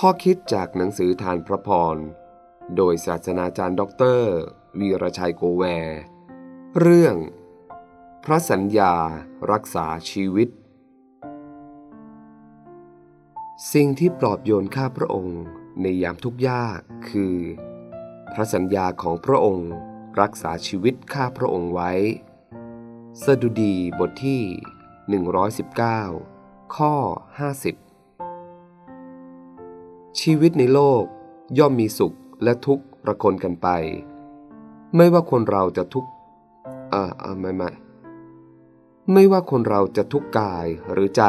ข้อคิดจากหนังสือธารพระพร โดยศาสตราจารย์ด็อกเตอร์วีรชัยโกแวร์เรื่อง พระสัญญารักษาชีวิต สิ่งที่ปลอบโยนข้าพระองค์ในยามทุกข์ยากคือ พระสัญญาของพระองค์รักษาชีวิตข้าพระองค์ไว้ สดุดีบทที่ 119 ข้อ 50 ชีวิตในโลกย่อมมีสุขและทุกข์ประคนกันไป ไม่ว่าคนเราจะทุกข์อ่าอ่าไม่ไม่ไม่ว่าคนเราจะทุกข์กายหรือใจ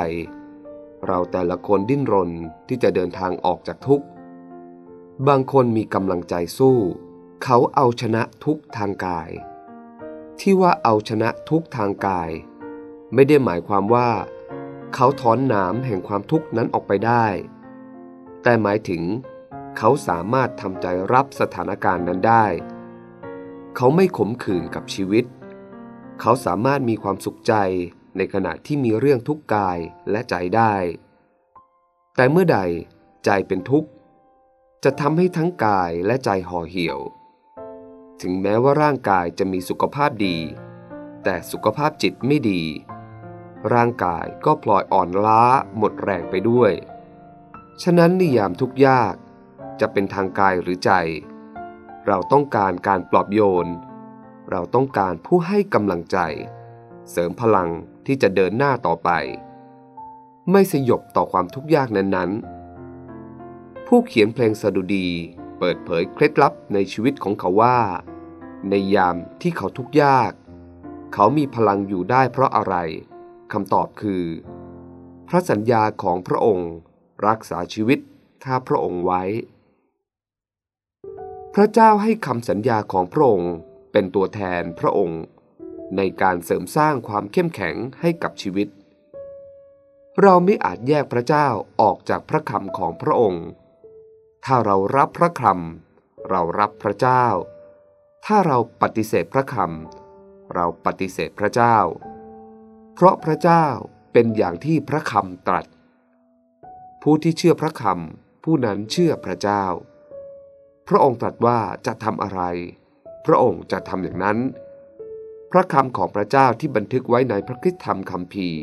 เราแต่ละคนดิ้นรนที่จะเดินทางออกจากทุกข์ บางคนมีกำลังใจสู้ เขาเอาชนะทุกทางกาย ที่ว่าเอาชนะทุกทางกาย ไม่ได้หมายความว่า เขาถอนหนามแห่งความทุกข์นั้นออกไปได้ แต่หมายถึง เขาสามารถทำใจรับสถานการณ์นั้นได้ เขาไม่ขมขื่นกับชีวิต เขาสามารถมีความสุขใจในขณะที่มีเรื่องทุกข์กายและใจได้ แต่เมื่อใดใจเป็นทุกข์ จะทำให้ทั้งกายและใจห่อเหี่ยว ถึงแม้ว่าร่างกายจะมีสุขภาพดี แต่สุขภาพจิตไม่ดี ร่างกายก็พลอยอ่อนล้าหมดแรงไปด้วย ฉะนั้นนิยามทุกยาก จะเป็นทางกายหรือใจ เราต้องการการปลอบโยน เราต้องการผู้ให้กำลังใจ เสริมพลังที่จะเดินหน้าต่อไป ไม่สยบต่อความทุกข์ยากนั้นๆ ผู้เขียนเพลงสดุดีเปิดเผยเคล็ดลับในชีวิตของเขาว่า ในยามที่เขาทุกข์ยาก เขามีพลังอยู่ได้เพราะอะไรคำตอบคือ พระสัญญาของพระองค์ รักษาชีวิตข้าพระองค์ไว้ พระเจ้าให้คำสัญญาของพระองค์เป็นตัวแทนพระองค์ ในการเสริมสร้างความเข้มแข็งให้กับชีวิต เราไม่อาจแยกพระเจ้าออกจากพระคำของพระองค์ ถ้าเรารับพระคำเรารับพระเจ้า ถ้าเราปฏิเสธพระคำเราปฏิเสธพระเจ้า เพราะพระเจ้าเป็นอย่างที่พระคำตรัส ผู้ที่เชื่อพระคำผู้นั้นเชื่อพระเจ้า พระองค์ตรัสว่าจะทำอะไร พระองค์จะทำอย่างนั้น พระคำของพระเจ้าที่บันทึกไว้ในพระคิดธรรมคัมภีร์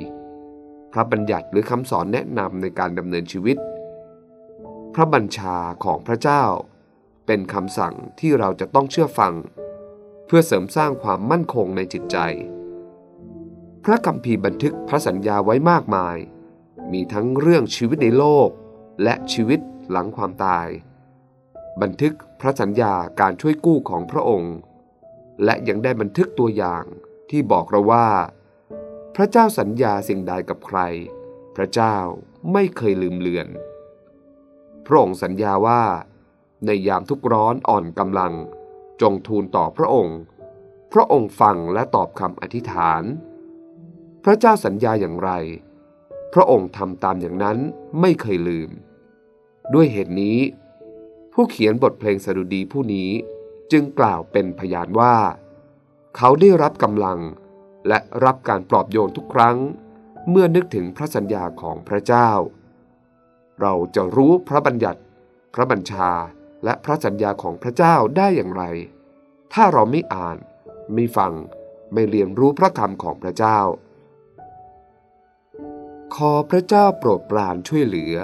พระบัญญัติหรือคำสอนแนะนำในการดำเนินชีวิต พระบัญชาของพระเจ้า เป็นคำสั่งที่เราจะต้องเชื่อฟัง เพื่อเสริมสร้างความมั่นคงในจิตใจ พระคัมภีบันทึกพระสัญญาไว้มากมาย มีทั้งเรื่องชีวิตในโลก และชีวิตหลังความตาย บันทึกพระสัญญาการช่วยกู้ของพระองค์ และยังได้บันทึกตัวอย่างที่บอกเราว่า พระเจ้าสัญญาสิ่งใดกับใคร พระเจ้าไม่เคยลืมเลือน พระองค์สัญญาว่า ในยามทุกร้อนอ่อนกำลัง จงทูลต่อพระองค์ พระองค์ฟังและตอบคำอธิษฐาน พระเจ้าสัญญาอย่างไร พระองค์ทำตามอย่างนั้นไม่เคยลืม ด้วยเหตุนี้ ผู้เขียนบทเพลงสดุดีผู้นี้จึงกล่าวเป็นพยานว่า เขาได้รับกำลังและรับการปลอบโยนทุกครั้ง เมื่อนึกถึงพระสัญญาของพระเจ้า เราจะรู้พระบัญญัติ พระบัญชาและพระสัญญาของพระเจ้าได้อย่างไร ถ้าเราไม่อ่าน ไม่ฟัง ไม่เรียนรู้พระคำของพระเจ้า ขอพระเจ้าโปรดปรานช่วยเหลือ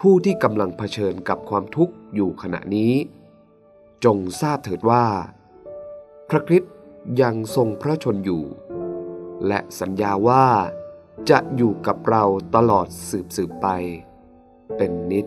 ผู้ที่กำลังเผชิญกับความทุกข์อยู่ขณะนี้ จงทราบเถิดว่า พระคริสต์ยังทรงพระชนอยู่ และสัญญาว่าจะอยู่กับเราตลอดสืบสืบไป เป็นนิจ